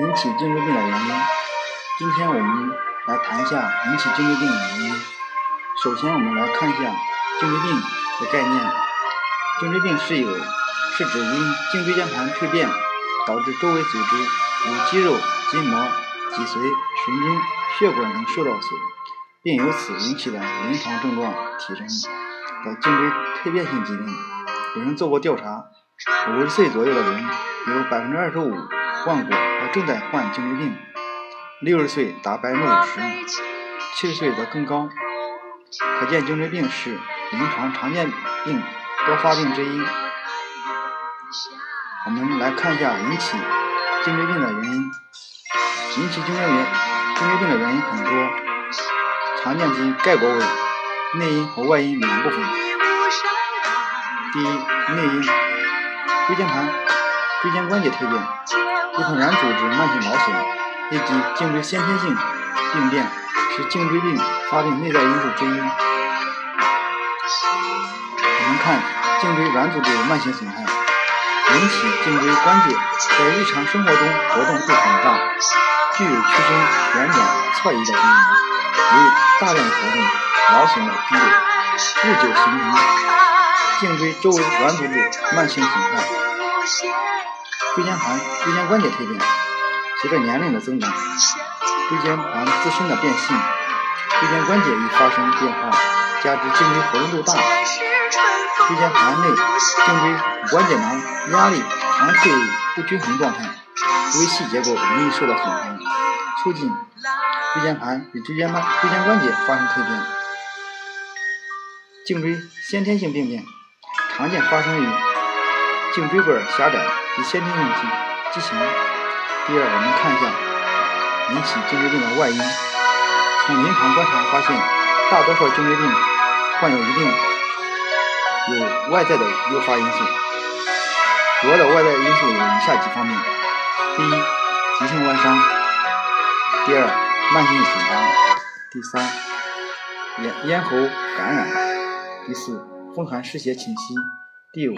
引起颈椎病的原因。今天我们来谈一下引起颈椎病的原因。首先，我们来看一下颈椎病的概念。颈椎病是有是指因颈椎间盘蜕变导致周围组织如肌肉、筋膜、脊髓、神经、血管等受到损，并由此引起的临床症状体征的颈椎蜕变性疾病。有人做过调查，五十岁左右的人有百分之二十五患过或正在患颈椎病，六十岁达百分之五十，七十岁则更高。可见颈椎病是临床常见病多发病之一。我们来看一下引起颈椎病的原因。引起颈椎原颈椎病的原因很多，常见及概括为内因和外因两部分。第一，内因，椎间盘、椎间关节退变，部分软组织慢性劳损，以及颈椎先天性病变，是颈椎病发病内在因素之一。我们看颈椎软组织慢性损害。引起颈椎关节在日常生活中活动度很大，具有屈伸、旋转、侧移的功能，由于大量活动，劳损的积累，日久形成颈椎周围软组织慢性损害。椎间盘、椎间关节蜕变，随着年龄的增长，椎间盘自身的变性，椎间关节易发生变化，加之颈椎活动度大。椎间盘内颈椎关节囊压力长期不均衡状态，微细结构容易受到损害，促进椎间盘与椎间盘椎间关节发生蜕变。颈椎先天性病变常见发生于颈椎管狭窄及先天性畸畸形。第二，我们看一下引起颈椎病的外因。从临床观察发现，大多数颈椎病患有一定。有外在的诱发因素，主要的外在因素有以下几方面：第一，急性外伤；第二，慢性损伤；第三，咽咽喉感染；第四，风寒湿邪侵袭；第五，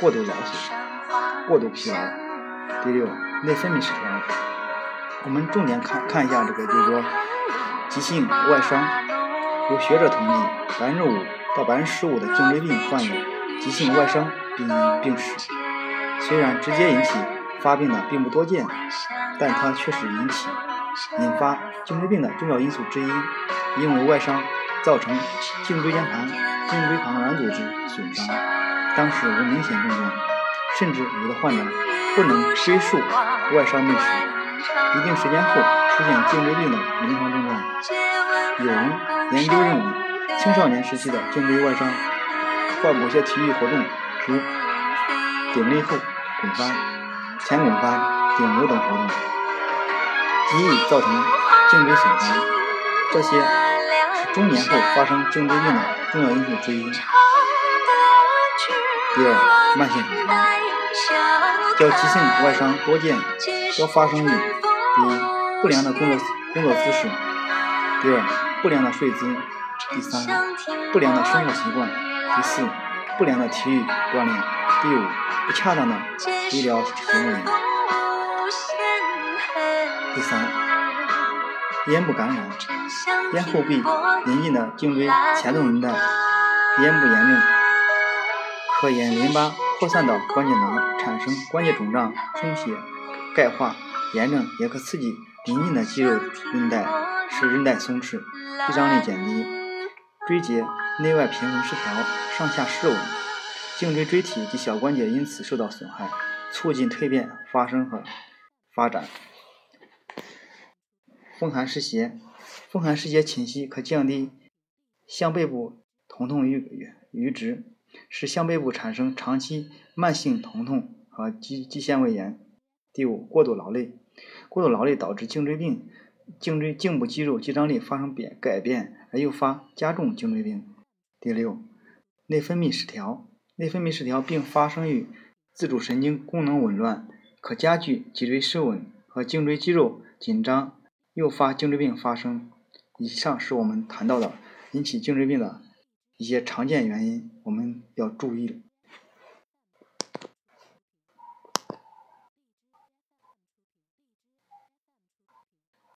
过度劳损、过度疲劳；第六，内分泌失调。我们重点看看一下这个，就是说急性外伤，有学者统计，百分之五。到百分之十五的颈椎病患有急性外伤病病史，虽然直接引起发病的并不多见，但它却是引起引发颈椎病的重要因素之一。因为外伤造成颈椎间盘、颈椎旁软组织损伤，当时无明显症状，甚至有的患者不能追溯外伤病史，一定时间后出现颈椎病的临床症状。有人研究认为。青少年时期的颈椎外伤或某些体育活动，如顶立后滚翻、前滚翻、顶流等活动，极易造成颈椎损伤。这些是中年后发生颈椎病的重要因素之一。第二，慢性损伤，较急性外伤多见，多发生于：第一，不良的工作工作姿势；第二，不良的睡姿。第三，不良的生活习惯；第四，不良的体育锻炼；第五，不恰当的医疗行为。第三，咽部感染，咽后壁邻近的颈椎前动韧带咽部炎症，可沿淋巴扩散到关节囊，产生关节肿胀、充血、钙化。炎症也可刺激邻近的肌肉韧带，使韧带松弛，肌张力减低。椎节内外平衡失调，上下失稳，颈椎椎体及小关节因此受到损害，促进蜕变发生和发展。风寒湿邪，风寒湿邪侵袭可降低项背部疼痛阈阈值，使项背部产生长期慢性疼痛和肌肌纤维炎。第五，过度劳累，过度劳累导致颈椎病。颈椎颈部肌肉肌张力发生变改变，而诱发加重颈椎病。第六，内分泌失调，内分泌失调并发生于自主神经功能紊乱，可加剧脊椎失稳和颈椎肌肉紧张，诱发颈椎病发生。以上是我们谈到的引起颈椎病的一些常见原因，我们要注意。